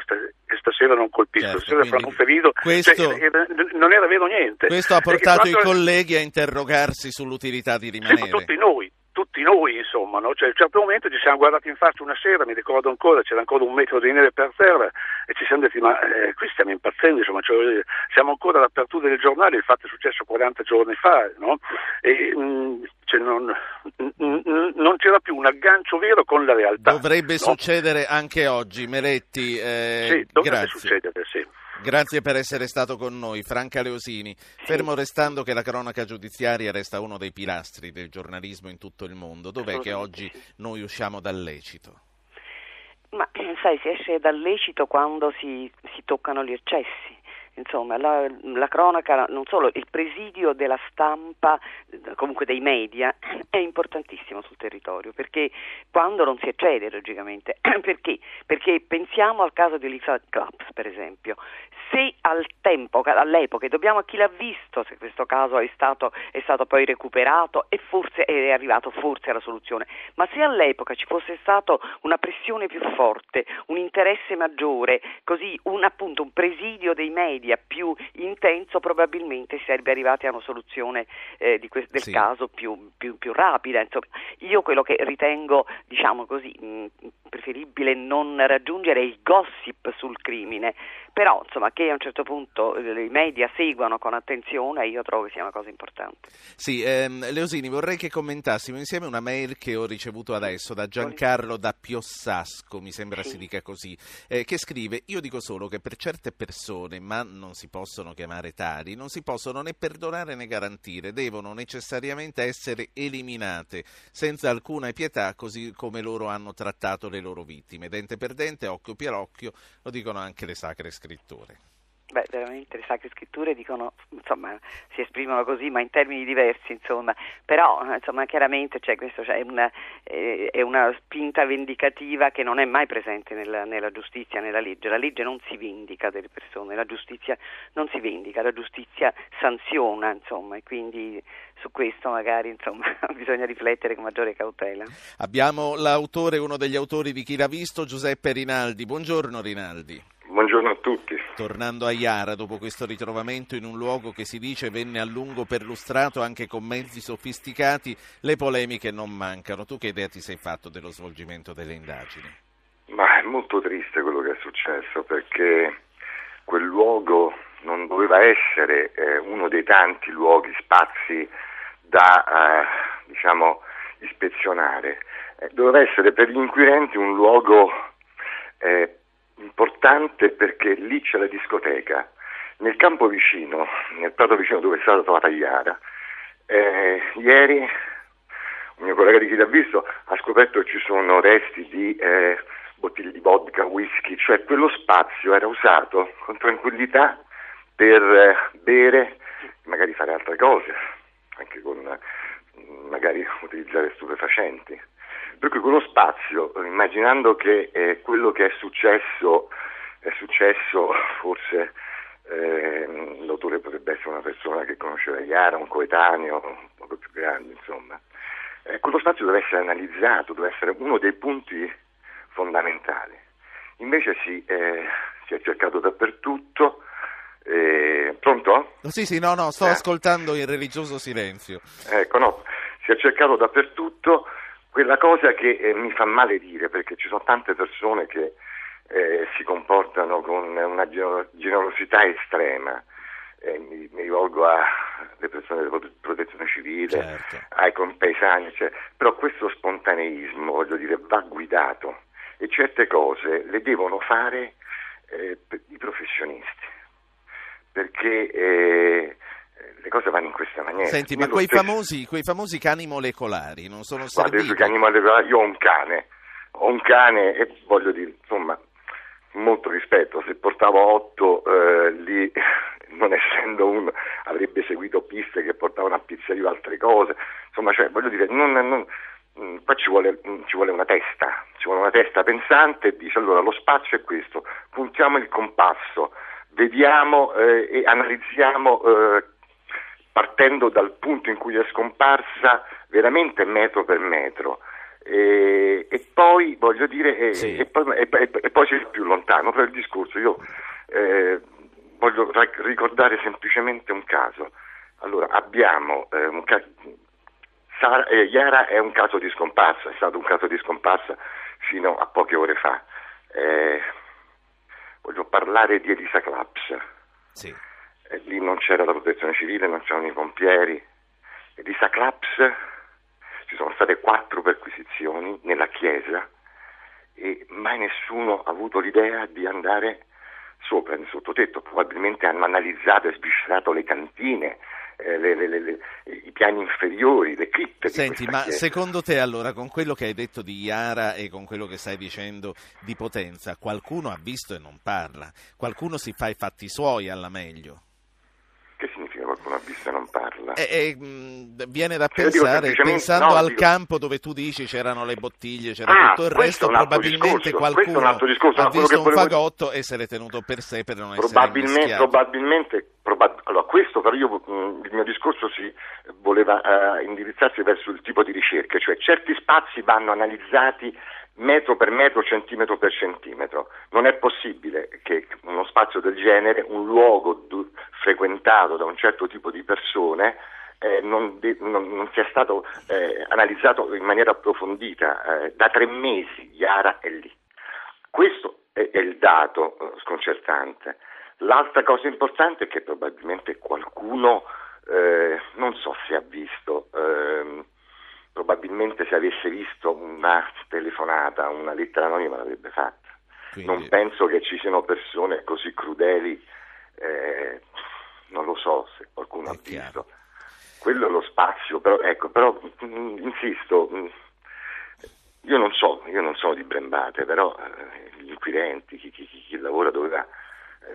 stasera non colpiscono, certo, stasera fanno un ferito, questo, cioè, era, non era vero niente. Questo ha portato i colleghi a interrogarsi sull'utilità di rimanere. Sì, tutti noi, tutti noi insomma, no? cioè, a un certo momento ci siamo guardati in faccia una sera, mi ricordo ancora, c'era ancora un metro di neve per terra e ci siamo detti ma eh, qui stiamo impazzendo, insomma, cioè, siamo ancora all'apertura del giornale, il fatto è successo 40 giorni fa no? e, mh, mm, cioè, non, mh, non, c'era più un aggancio vero con la realtà. Dovrebbe succedere anche oggi, Meletti. Eh, sì, dovrebbe grazie. succedere, sì. Grazie per essere stato con noi, Franca Leosini. Fermo restando che la cronaca giudiziaria resta uno dei pilastri del giornalismo in tutto il mondo, dov'è che oggi noi usciamo dal lecito? Ma sai, si esce dal lecito quando si, si toccano gli eccessi insomma, la, la, cronaca, non solo il presidio della stampa, comunque dei media, è importantissimo sul territorio, perché quando non si eccede logicamente, perché? Perché pensiamo al caso di Elisa Claps, per esempio, se al tempo, all'epoca, dobbiamo a chi l'ha visto se questo caso è stato, è stato poi recuperato e forse è arrivato forse alla soluzione, ma se all'epoca ci fosse stato una pressione più forte, un interesse maggiore, così un, appunto un presidio dei media più intenso, probabilmente si sarebbe arrivati a una soluzione eh, que- del sì. caso più, più, più rapida. Insomma, io quello che ritengo, diciamo così, mh, preferibile non raggiungere il gossip sul crimine, però insomma che a un certo punto i media seguano con attenzione io trovo che sia una cosa importante. Sì, ehm, Leosini vorrei che commentassimo insieme una mail che ho ricevuto adesso da Giancarlo da Piossasco, mi sembra sì. si dica così, eh, che scrive io dico solo che per certe persone, ma non si possono chiamare tali, non si possono né perdonare né garantire, devono necessariamente essere eliminate senza alcuna pietà così come loro hanno trattato le loro vittime, dente per dente, occhio per occhio, lo dicono anche le sacre scritture. Beh, veramente le sacre scritture dicono, insomma, si esprimono così, ma in termini diversi, insomma. Però, insomma, chiaramente c'è questo, cioè, una, è una spinta vendicativa che non è mai presente nella, nella, giustizia, nella legge. La legge non si vendica delle persone, la giustizia non si vendica, la giustizia sanziona, insomma, e quindi su questo magari, insomma, bisogna riflettere con maggiore cautela. Abbiamo l'autore, uno degli autori di Chi l'ha visto, Giuseppe Rinaldi. Buongiorno Rinaldi. Buongiorno a tutti. Tornando a Iara, dopo questo ritrovamento in un luogo che si dice venne a lungo perlustrato anche con mezzi sofisticati, le polemiche non mancano. Tu che idea ti sei fatto dello svolgimento delle indagini? Ma è molto triste quello che è successo perché quel luogo non doveva essere eh, uno dei tanti luoghi, spazi da eh, diciamo, ispezionare, eh, doveva essere per gli inquirenti un luogo eh, importante perché lì c'è la discoteca. Nel campo vicino, nel prato vicino dove è stata trovata Iara, eh, ieri un mio collega di chi l'ha visto ha scoperto che ci sono resti di eh, bottiglie di vodka, whisky, cioè quello spazio era usato con tranquillità per eh, bere, magari fare altre cose, anche con magari utilizzare stupefacenti. Per cui quello spazio, immaginando che eh, quello che è successo è successo, forse eh, l'autore potrebbe essere una persona che conosceva Iara, un coetaneo, un poco più grande, insomma. Eh, quello spazio deve essere analizzato, deve essere uno dei punti fondamentali. Invece si, eh, si è cercato dappertutto. Eh, pronto? Oh, sì, sì, no, no, sto eh. ascoltando in religioso silenzio. Ecco, no, si è cercato dappertutto quella cosa che eh, mi fa male dire, perché ci sono tante persone che eh, si comportano con una generosità estrema. Eh, mi, mi, rivolgo alle persone della protezione civile, certo. ai compaesani, cioè, però questo spontaneismo, voglio dire, va guidato e certe cose le devono fare eh, i professionisti, perché eh, le cose vanno in questa maniera. Senti, ma quei, stesso... famosi, quei, famosi, cani molecolari non sono Guarda, serviti? cani molecolari, io ho un cane, ho un cane e voglio dire, insomma, molto rispetto, se portavo otto eh, lì, non essendo uno, avrebbe seguito piste che portavano a pizzeria o altre cose, insomma, cioè, voglio dire, non, non, mm, qua ci vuole, mm, ci vuole, una testa, ci vuole una testa pensante e dice allora lo spazio è questo, puntiamo il compasso, vediamo eh, e analizziamo eh, partendo dal punto in cui è scomparsa veramente metro per metro. E, e poi voglio dire, e, sì. e, poi, e, poi, si è più lontano per il discorso. Io eh, voglio ricordare semplicemente un caso. Allora, abbiamo eh, un caso. Sara, eh, Iara è un caso di scomparsa, è stato un caso di scomparsa fino a poche ore fa. Eh, voglio parlare di Elisa Claps. Sì e lì non c'era la protezione civile, non c'erano i pompieri. E di Saclaps ci sono state quattro perquisizioni nella chiesa e mai nessuno ha avuto l'idea di andare sopra nel sottotetto, probabilmente hanno analizzato e sviscerato le cantine, eh, le, le, le, i piani inferiori, le cripte. Senti, ma chiesa. secondo te allora con quello che hai detto di Iara e con quello che stai dicendo di Potenza, qualcuno ha visto e non parla? Qualcuno si fa i fatti suoi alla meglio? Qualcuno ha visto e non parla. E, e, mh, viene da cioè, pensare, pensando no, al dico... campo dove tu dici c'erano le bottiglie, c'era ah, tutto il resto, probabilmente discorso. qualcuno ha visto un fagotto e se l'è tenuto per sé per non probabilmente, essere Probabilmente, probab- allora, questo però io, il mio discorso si voleva uh, indirizzarsi verso il tipo di ricerche, cioè certi spazi vanno analizzati metro per metro, centimetro per centimetro. Non è possibile che uno spazio del genere, un luogo du- frequentato da un certo tipo di persone, eh, non, de- non, non, sia stato eh, analizzato in maniera approfondita. Eh, da tre mesi Yara è lì. Questo è, è il dato eh, sconcertante. L'altra cosa importante è che probabilmente qualcuno, eh, non so se ha visto, ehm, probabilmente se avesse visto una telefonata, una lettera anonima l'avrebbe fatta. Quindi... Non penso che ci siano persone così crudeli, eh, non lo so se qualcuno ha visto. Quello è lo spazio, però, ecco, però mh, mm, insisto, mh, mm, io non so, io non sono di Brembate, però eh, gli inquirenti, chi, chi, chi, chi lavora doveva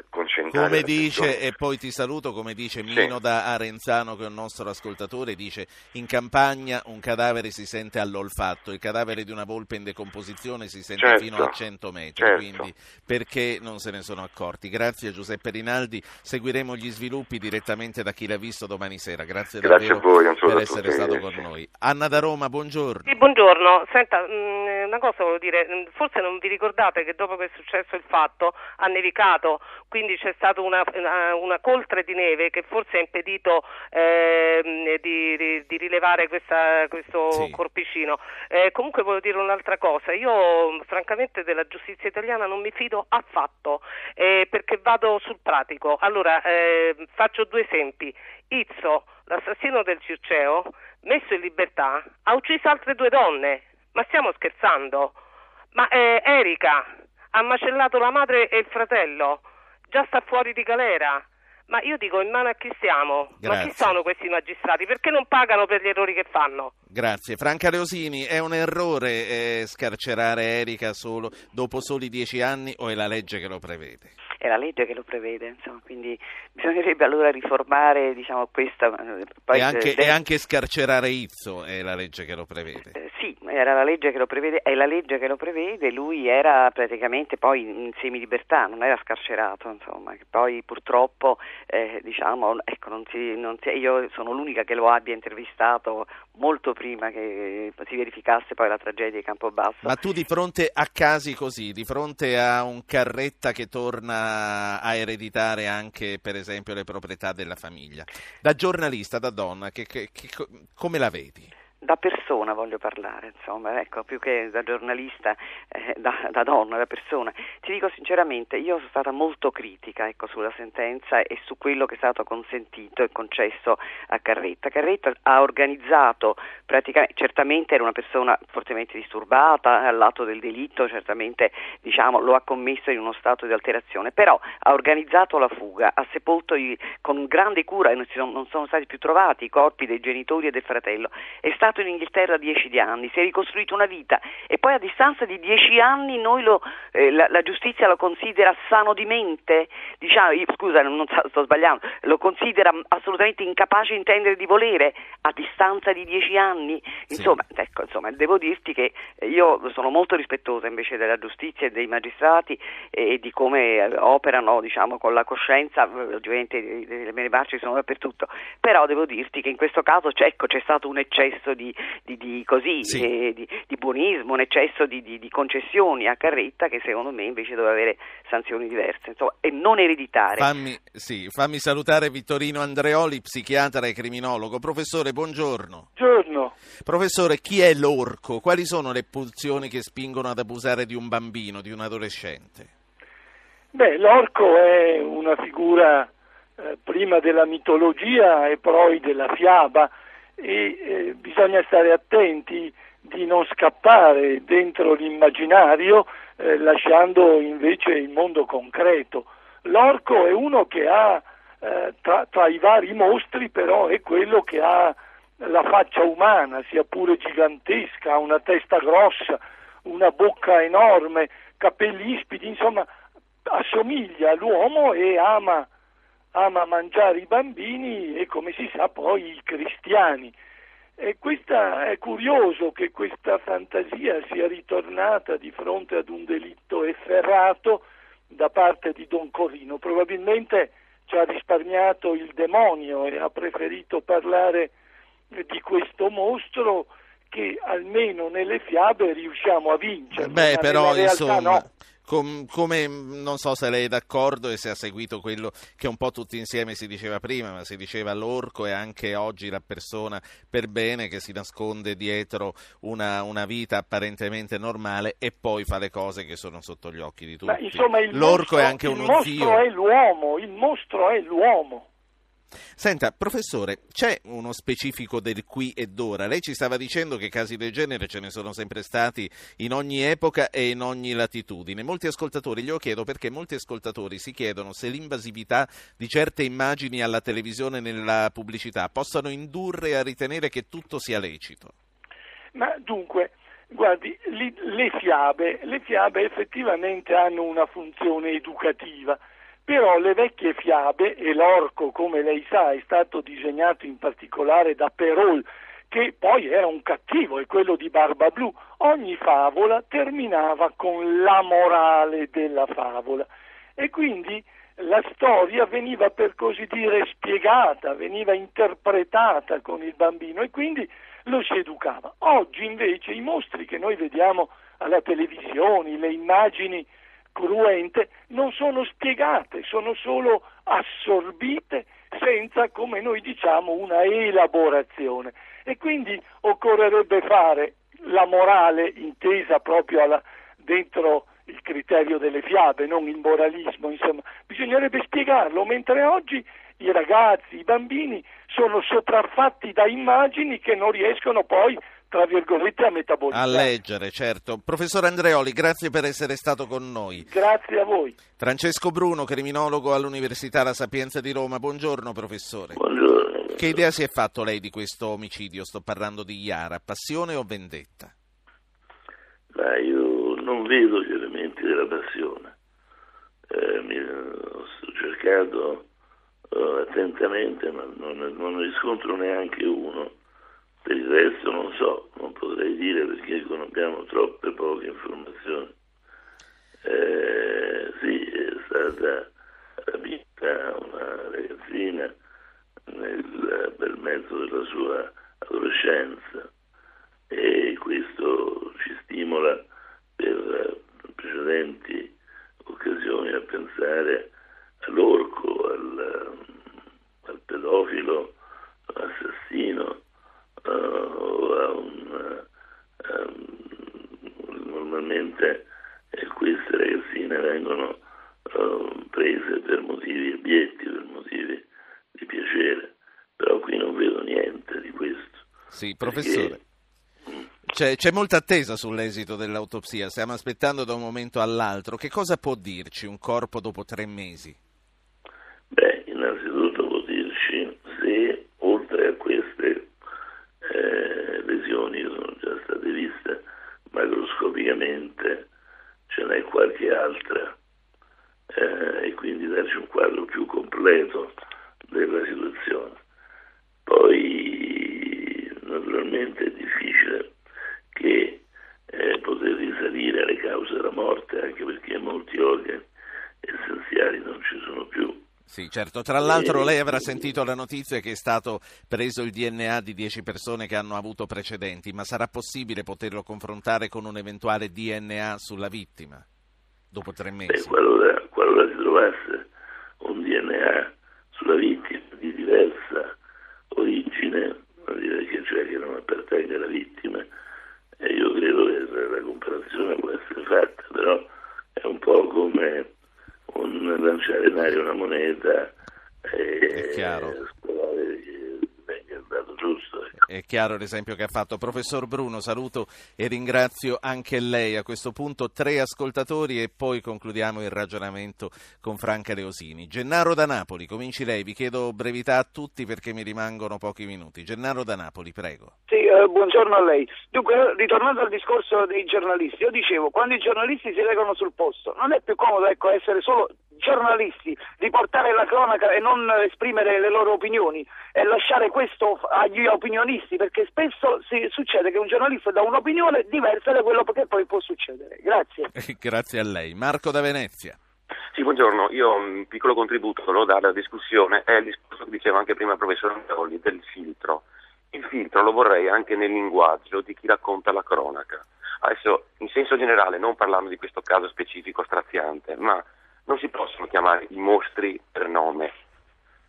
concentrare Come dice, e poi ti saluto, come dice Mino Sì. da Arenzano, che è un nostro ascoltatore, dice in campagna un cadavere si sente all'olfatto, il cadavere di una volpe in decomposizione si sente Certo, fino a 100 metri, certo. quindi perché non se ne sono accorti? Grazie a Giuseppe Rinaldi, seguiremo gli sviluppi direttamente da chi l'ha visto domani sera, grazie, Grazie davvero a voi, per essere tutti, stato con noi. Anna da Roma, buongiorno. Sì, buongiorno. Senta, mh, una cosa volevo dire, mh, forse non vi ricordate che dopo che è successo il fatto ha nevicato, quindi c'è stata una, una- una coltre di neve che forse ha impedito ehm, di, di- di rilevare questa- questo Sì. corpicino. Eh, comunque volevo dire un'altra cosa, io francamente della giustizia italiana non mi fido affatto eh, perché vado sul pratico. Allora, eh, faccio due esempi. Izzo, l'assassino del Circeo, messo in libertà, ha ucciso altre due donne. Ma stiamo scherzando? Ma eh, Erika ha macellato la madre e il fratello, già sta fuori di galera. Ma io dico, in mano a chi siamo? Ma Grazie. chi sono questi magistrati? Perché non pagano per gli errori che fanno? Grazie. Franca Leosini, è un errore eh, scarcerare Erika solo, dopo soli dieci anni o è la legge che lo prevede? È la legge che lo prevede, insomma, quindi bisognerebbe allora riformare diciamo, questa. eh, e, anche, eh, e anche scarcerare Izzo è la legge che lo prevede. Eh, Sì, era la legge che lo prevede, è la legge che lo prevede, lui era praticamente poi in semilibertà, non era scarcerato, insomma, poi purtroppo eh, diciamo, ecco, non si, non si- io sono l'unica che lo abbia intervistato molto prima che si verificasse poi la tragedia di Campobasso. Ma tu di fronte a casi così, di fronte a un carretta che torna a ereditare anche per esempio le proprietà della famiglia, da giornalista, da donna, che- che- che- come la vedi? Da persona voglio parlare, insomma, ecco, più che da giornalista, eh, da, da donna, da persona. Ti dico sinceramente, io sono stata molto critica ecco, sulla sentenza e su quello che è stato consentito e concesso a Carretta. Carretta ha organizzato praticamente, certamente era una persona fortemente disturbata, all'atto del delitto, certamente diciamo, lo ha commesso in uno stato di alterazione, però ha organizzato la fuga, ha sepolto i- con grande cura e non, non sono stati più trovati i corpi dei genitori e del fratello. È stato in Inghilterra dieci anni, si è ricostruito una vita e poi a distanza di dieci anni noi lo, eh, la, la giustizia lo considera sano di mente, diciamo, io- scusa, non, sto- sto sbagliando, lo considera assolutamente incapace di intendere di volere a distanza di dieci anni. Insomma, ecco, insomma, devo dirti che io sono molto rispettosa invece della giustizia e dei magistrati e di come eh, operano, diciamo, con la coscienza, eh, ovviamente le mie marce sono dappertutto, però devo dirti che in questo caso c'è, ecco, c'è stato un eccesso di, di- di così, Sì. eh, di, di buonismo, un eccesso di, di- di concessioni a Carretta che secondo me invece doveva avere sanzioni diverse insomma, e non ereditare. Fammi, sì, fammi salutare Vittorino Andreoli, psichiatra e criminologo. Professore, buongiorno. Buongiorno. Professore, chi è l'orco? Quali sono le pulsioni che spingono ad abusare di un bambino, di un adolescente? Beh, l'orco è una figura eh, prima della mitologia e poi della fiaba e eh, bisogna stare attenti di non scappare dentro l'immaginario eh, lasciando invece il mondo concreto. L'orco è uno che ha eh, tra, tra i vari mostri però è quello che ha la faccia umana, sia pure gigantesca, ha una testa grossa, una bocca enorme, capelli ispidi, insomma assomiglia all'uomo e ama, ama mangiare i bambini e come si sa poi i cristiani. E questa, è curioso che questa fantasia sia ritornata di fronte ad un delitto efferrato da parte di Don Corrino. Probabilmente ci ha risparmiato il demonio e ha preferito parlare di questo mostro che almeno nelle fiabe riusciamo a vincere. Beh, però insomma, no. Com- come non so se lei è d'accordo e se ha seguito quello che un po' tutti insieme si diceva prima, ma si diceva l'orco è anche oggi la persona per bene che si nasconde dietro una, una vita apparentemente normale e poi fa le cose che sono sotto gli occhi di tutti. Ma insomma il L'orco mostro, è anche il uno mostro zio. è l'uomo, il mostro è l'uomo. Senta, professore, c'è uno specifico del qui e d'ora? Lei ci stava dicendo che casi del genere ce ne sono sempre stati in ogni epoca e in ogni latitudine. Molti ascoltatori, glielo chiedo perché molti ascoltatori si chiedono se l'invasività di certe immagini alla televisione nella pubblicità possano indurre a ritenere che tutto sia lecito. Ma dunque, guardi, le fiabe, le fiabe effettivamente hanno una funzione educativa, però le vecchie fiabe, e l'orco come lei sa è stato disegnato in particolare da Perrault, che poi era un cattivo, è quello di Barba Blu, ogni favola terminava con la morale della favola e quindi la storia veniva per così dire spiegata, veniva interpretata con il bambino e quindi lo si educava. Oggi invece i mostri che noi vediamo alla televisione, le immagini cruente, non sono spiegate, sono solo assorbite senza, come noi diciamo, una elaborazione. E quindi occorrerebbe fare la morale intesa proprio alla, dentro il criterio delle fiabe, non il moralismo, insomma, bisognerebbe spiegarlo, mentre oggi i ragazzi, i bambini sono sopraffatti da immagini che non riescono poi tra virgolette a metabolizzare. A leggere, certo. Professor Andreoli, grazie per essere stato con noi. Grazie a voi. Francesco Bruno, criminologo all'Università La Sapienza di Roma. Buongiorno professore. Buongiorno. Che idea si è fatto lei di questo omicidio? Sto parlando di Iara, passione o vendetta? Ma io non vedo gli elementi della passione. Eh, mi, ho cercato uh, attentamente, ma non, non ne riscontro neanche uno. Per il resto non so, non potrei dire perché abbiamo troppe poche informazioni. Eh, sì, è stata rapita una ragazzina nel bel mezzo della sua adolescenza e questo ci stimola per precedenti occasioni a pensare all'orco, al, al pedofilo assassino uh, a un, uh, normalmente eh, queste ragazzine vengono uh, prese per motivi abietti, per motivi di piacere, però qui non vedo niente di questo. Sì, professore. C'è, c'è, molta attesa sull'esito dell'autopsia, stiamo aspettando da un momento all'altro. Che cosa può dirci un corpo dopo tre mesi? Beh, innanzitutto può dirci se oltre a queste eh, lesioni che sono già state viste macroscopicamente ce n'è qualche altra eh, e quindi darci un quadro più completo della situazione. Poi naturalmente è difficile che eh, poter risalire alle cause della morte anche perché molti organi essenziali non ci sono più. Sì, certo. Tra l'altro lei avrà sentito la notizia che è stato preso il DNA di 10 persone che hanno avuto precedenti, ma sarà possibile poterlo confrontare con un eventuale DNA sulla vittima dopo tre mesi? Beh, qualora, qualora si trovasse un DNA sulla vittima di diversa origine, vuol dire che, cioè, che non appartenga alla vittima, e io credo che la comparazione può essere fatta, però è un po' come un lanciare in aria una moneta e è chiaro. sperare che venga il dato giusto. ecco. È chiaro l'esempio che ha fatto. Professor Bruno, saluto e ringrazio anche lei. A questo punto tre ascoltatori e poi concludiamo il ragionamento con Franca Leosini. Gennaro da Napoli, cominci lei, vi chiedo brevità a tutti perché mi rimangono pochi minuti. Gennaro da Napoli, prego. Sì, eh, buongiorno a lei. Dunque, ritornando al discorso dei giornalisti, io dicevo, quando i giornalisti si legano sul posto, non è più comodo ecco, essere solo giornalisti, riportare la cronaca e non esprimere le loro opinioni e lasciare questo agli opinionisti, perché spesso si, succede che un giornalista dà un'opinione diversa da quello che poi può succedere. Grazie. Grazie a lei. Marco da Venezia. Sì, buongiorno. Io ho un piccolo contributo no, dalla discussione, è il discorso che diceva anche prima il professor Andreoli del filtro. Il filtro lo vorrei anche nel linguaggio di chi racconta la cronaca. Adesso, in senso generale, non parlando di questo caso specifico straziante, ma non si possono chiamare i mostri per nome,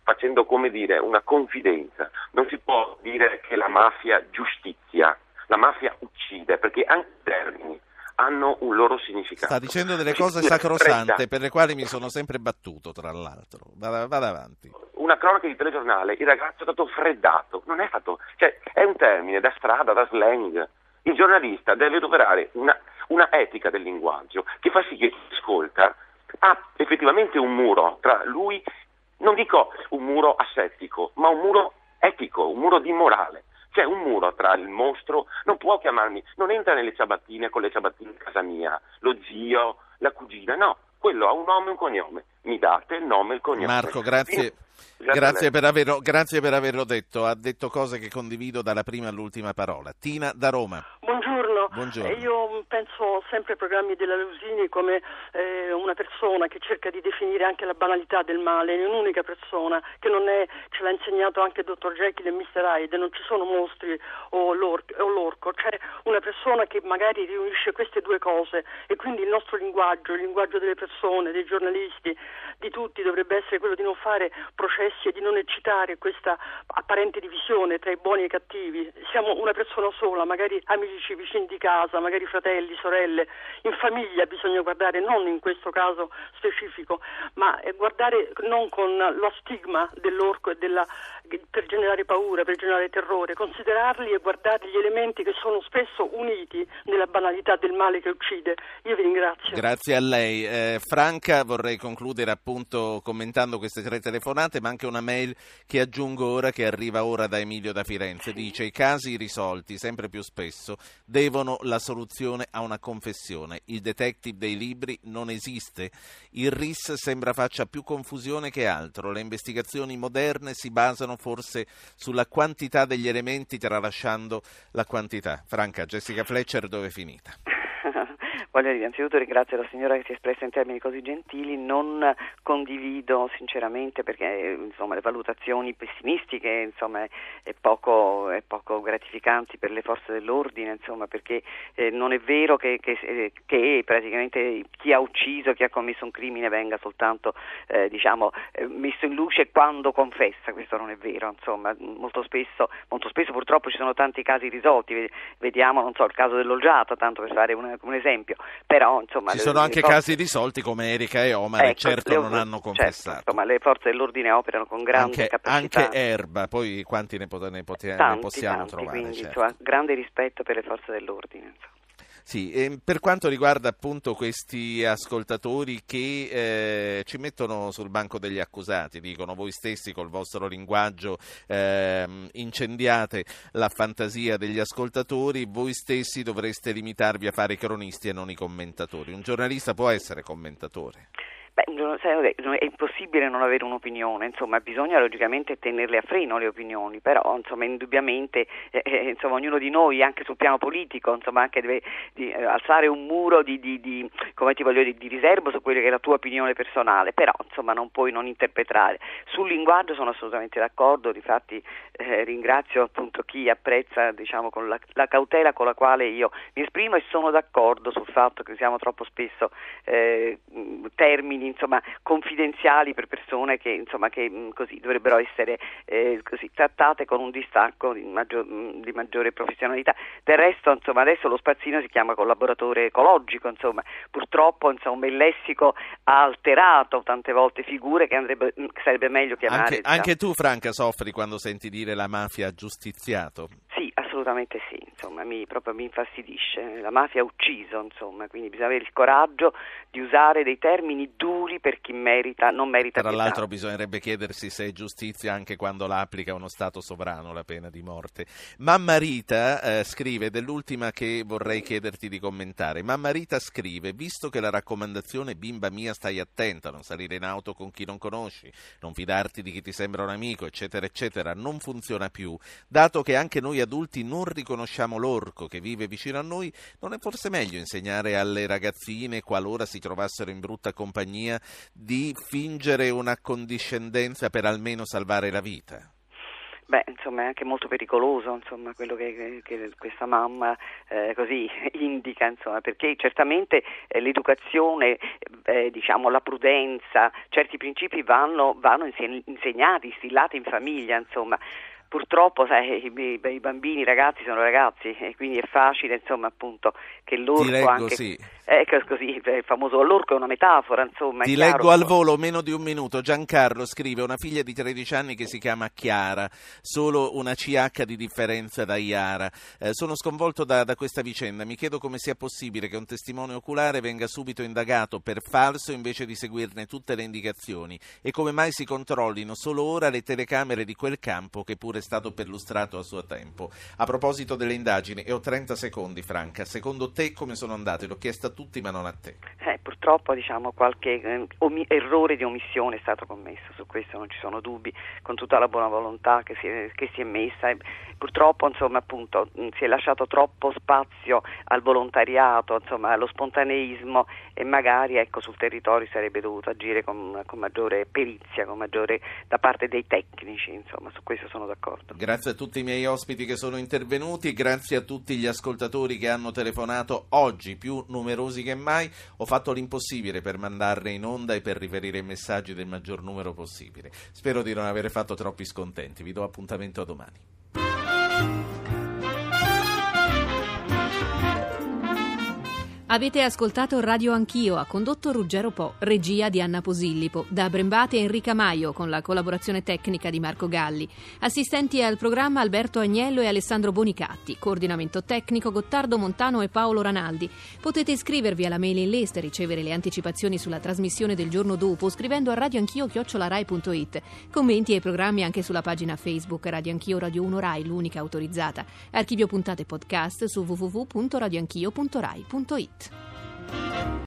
facendo come dire una confidenza. Non si può dire che la mafia giustizia, la mafia uccide, perché anche i termini hanno un loro significato. Sta dicendo delle cose sacrosante per le quali mi sono sempre battuto, tra l'altro. Vada, vada avanti. Una cronaca di telegiornale, il ragazzo è stato freddato, non è stato, cioè è un termine da strada, da slang. Il giornalista deve adoperare una, una etica del linguaggio che fa sì che chi ascolta ha effettivamente un muro tra lui, non dico un muro assettico, ma un muro etico, un muro di morale. C'è un muro tra il mostro, non può chiamarmi, non entra nelle ciabattine con le ciabattine in casa mia, lo zio, la cugina, no. quello ha un nome e un cognome, mi date il nome e il cognome. Marco, grazie. Grazie per, averlo, grazie per, averlo, detto, ha detto cose che condivido dalla prima all'ultima parola. Tina da Roma. Buongiorno. Io penso sempre ai programmi della Lusini come eh, una persona che cerca di definire anche la banalità del male, è un'unica persona che non è, ce l'ha insegnato anche il dottor Jekyll e Mr. Hyde, non ci sono mostri o, l'or- o l'orco, c'è una persona che magari riunisce queste due cose e quindi il nostro linguaggio, il linguaggio delle persone, dei giornalisti, di tutti dovrebbe essere quello di non fare processi e di non eccitare questa apparente divisione tra i buoni e i cattivi. Siamo una persona sola, magari amici, vicini di casa, magari fratelli, sorelle, in famiglia bisogna guardare non in questo caso specifico, ma guardare non con lo stigma dell'orco e della, per generare paura, per generare terrore, considerarli e guardare gli elementi che sono spesso uniti nella banalità del male che uccide. Io vi ringrazio. Grazie a lei. Eh, Franca, vorrei concludere appunto commentando queste tre telefonate, ma anche una mail che aggiungo ora che arriva ora da Emilio da Firenze. Dice i casi risolti sempre più spesso devono la soluzione a una confessione. Il detective dei libri non esiste. Il RIS sembra faccia più confusione che altro. Le investigazioni moderne si basano forse sulla quantità degli elementi tralasciando la quantità. Franca, Jessica Fletcher dove è finita? Voglio innanzitutto ringraziare la signora che si è espressa in termini così gentili, non condivido sinceramente perché insomma, le valutazioni pessimistiche insomma, è, poco, è, poco, gratificanti per le forze dell'ordine, insomma, perché eh, non è vero che, che, eh, che, praticamente chi ha ucciso, chi ha commesso un crimine venga soltanto eh, diciamo, eh, messo in luce quando confessa, questo non è vero, molto, spesso, molto spesso purtroppo ci sono tanti casi risolti, vediamo so, il caso dell'Olgiata, tanto per fare un, un esempio, però insomma... Ci sono anche le casi risolti come Erika e Omar ecco, certo non hanno confessato. Certo, insomma le forze dell'ordine operano con grande anche, capacità. Anche Erba, poi quanti ne, pot- ne, pot- tanti, ne possiamo tanti, trovare? Quindi, certo. insomma, grande rispetto per le forze dell'ordine. Insomma. Sì, e per quanto riguarda appunto questi ascoltatori che eh, ci mettono sul banco degli accusati, dicono voi stessi col vostro linguaggio eh, incendiate la fantasia degli ascoltatori, voi stessi dovreste limitarvi a fare i cronisti e non i commentatori. Un giornalista può essere commentatore. Beh, è impossibile non avere un'opinione, insomma, bisogna logicamente tenerle a freno le opinioni, però insomma, indubbiamente eh, eh, insomma, ognuno di noi, anche sul piano politico, insomma, anche deve di, eh, alzare un muro di, di, di, dire, di, riservo su quella che è la tua opinione personale, però insomma, non puoi non interpretare. Sul linguaggio sono assolutamente d'accordo, difatti eh, ringrazio appunto chi apprezza diciamo, con la, la, cautela con la quale io mi esprimo e sono d'accordo sul fatto che usiamo troppo spesso eh, termini insomma, confidenziali per persone che, insomma, che mh, così, dovrebbero essere eh, così, trattate con un distacco di, maggior, mh, di, maggiore professionalità. Del resto insomma, adesso lo spazzino si chiama collaboratore ecologico, insomma, purtroppo insomma, il lessico ha alterato tante volte figure che, andrebbe, mh, sarebbe meglio chiamare. Anche, diciamo. anche tu Franca soffri quando senti dire la mafia ha giustiziato? Assolutamente sì, insomma, mi, proprio mi infastidisce. La mafia ha ucciso, insomma, quindi bisogna avere il coraggio di usare dei termini duri per chi merita, non merita Tra pietà. l'altro bisognerebbe chiedersi se è giustizia anche quando la applica uno Stato sovrano la pena di morte. Mamma Rita eh, scrive, dell'ultima che vorrei chiederti di commentare, Mamma Rita scrive, visto che la raccomandazione bimba mia stai attenta, non salire in auto con chi non conosci, non fidarti di chi ti sembra un amico, eccetera, eccetera, non funziona più, dato che anche noi adulti non riconosciamo l'orco che vive vicino a noi, non è forse meglio insegnare alle ragazzine, qualora si trovassero in brutta compagnia, di fingere una condiscendenza per almeno salvare la vita? Beh, insomma, è anche molto pericoloso insomma, quello che, che questa mamma eh, così indica, insomma, perché certamente eh, l'educazione, eh, diciamo, la prudenza, certi principi vanno, vanno insegnati, instillati in famiglia, insomma purtroppo sai, i, i, bambini, i ragazzi sono ragazzi e quindi è facile insomma appunto che l'orco Ti leggo, anche sì. ecco così il famoso l'orco è una metafora insomma ti chiaro, leggo al volo meno di un minuto. Giancarlo scrive una figlia di 13 anni che si chiama Chiara. Solo una CH di differenza da Iara. Eh, sono sconvolto da, da questa vicenda. Mi chiedo come sia possibile che un testimone oculare venga subito indagato per falso invece di seguirne tutte le indicazioni. E come mai si controllino solo ora le telecamere di quel campo che pure sarebbe stato perlustrato a suo tempo. A proposito delle indagini, e ho 30 secondi, Franca, secondo te come sono andate? L'ho chiesto a tutti, ma non a te. Eh, purtroppo diciamo, qualche eh, omi- errore di omissione è stato commesso, su questo non ci sono dubbi, con tutta la buona volontà che si è, che si è messa. E purtroppo insomma, appunto, si è lasciato troppo spazio al volontariato, insomma, allo spontaneismo e magari ecco, sul territorio sarebbe dovuto agire con, con maggiore perizia, con maggiore da parte dei tecnici, insomma, su questo sono d'accordo. Grazie a tutti i miei ospiti che sono intervenuti, grazie a tutti gli ascoltatori che hanno telefonato oggi, più numerosi che mai. Ho fatto l'impossibile per mandarne in onda e per riferire i messaggi del maggior numero possibile. Spero di non avere fatto troppi scontenti. Vi do appuntamento a domani. Avete ascoltato Radio Anch'io, ha condotto Ruggero Po, regia di Anna Posillipo, da Brembate Enrica Maio con la collaborazione tecnica di Marco Galli, assistenti al programma Alberto Agnello e Alessandro Bonicatti, coordinamento tecnico Gottardo Montano e Paolo Ranaldi. Potete iscrivervi alla mailing list e ricevere le anticipazioni sulla trasmissione del giorno dopo scrivendo a radioanchio.it. Commenti e programmi anche sulla pagina Facebook Radio Anch'io Radio 1 Rai, l'unica autorizzata. Archivio puntate podcast su www.radioanchio.rai.it. Night.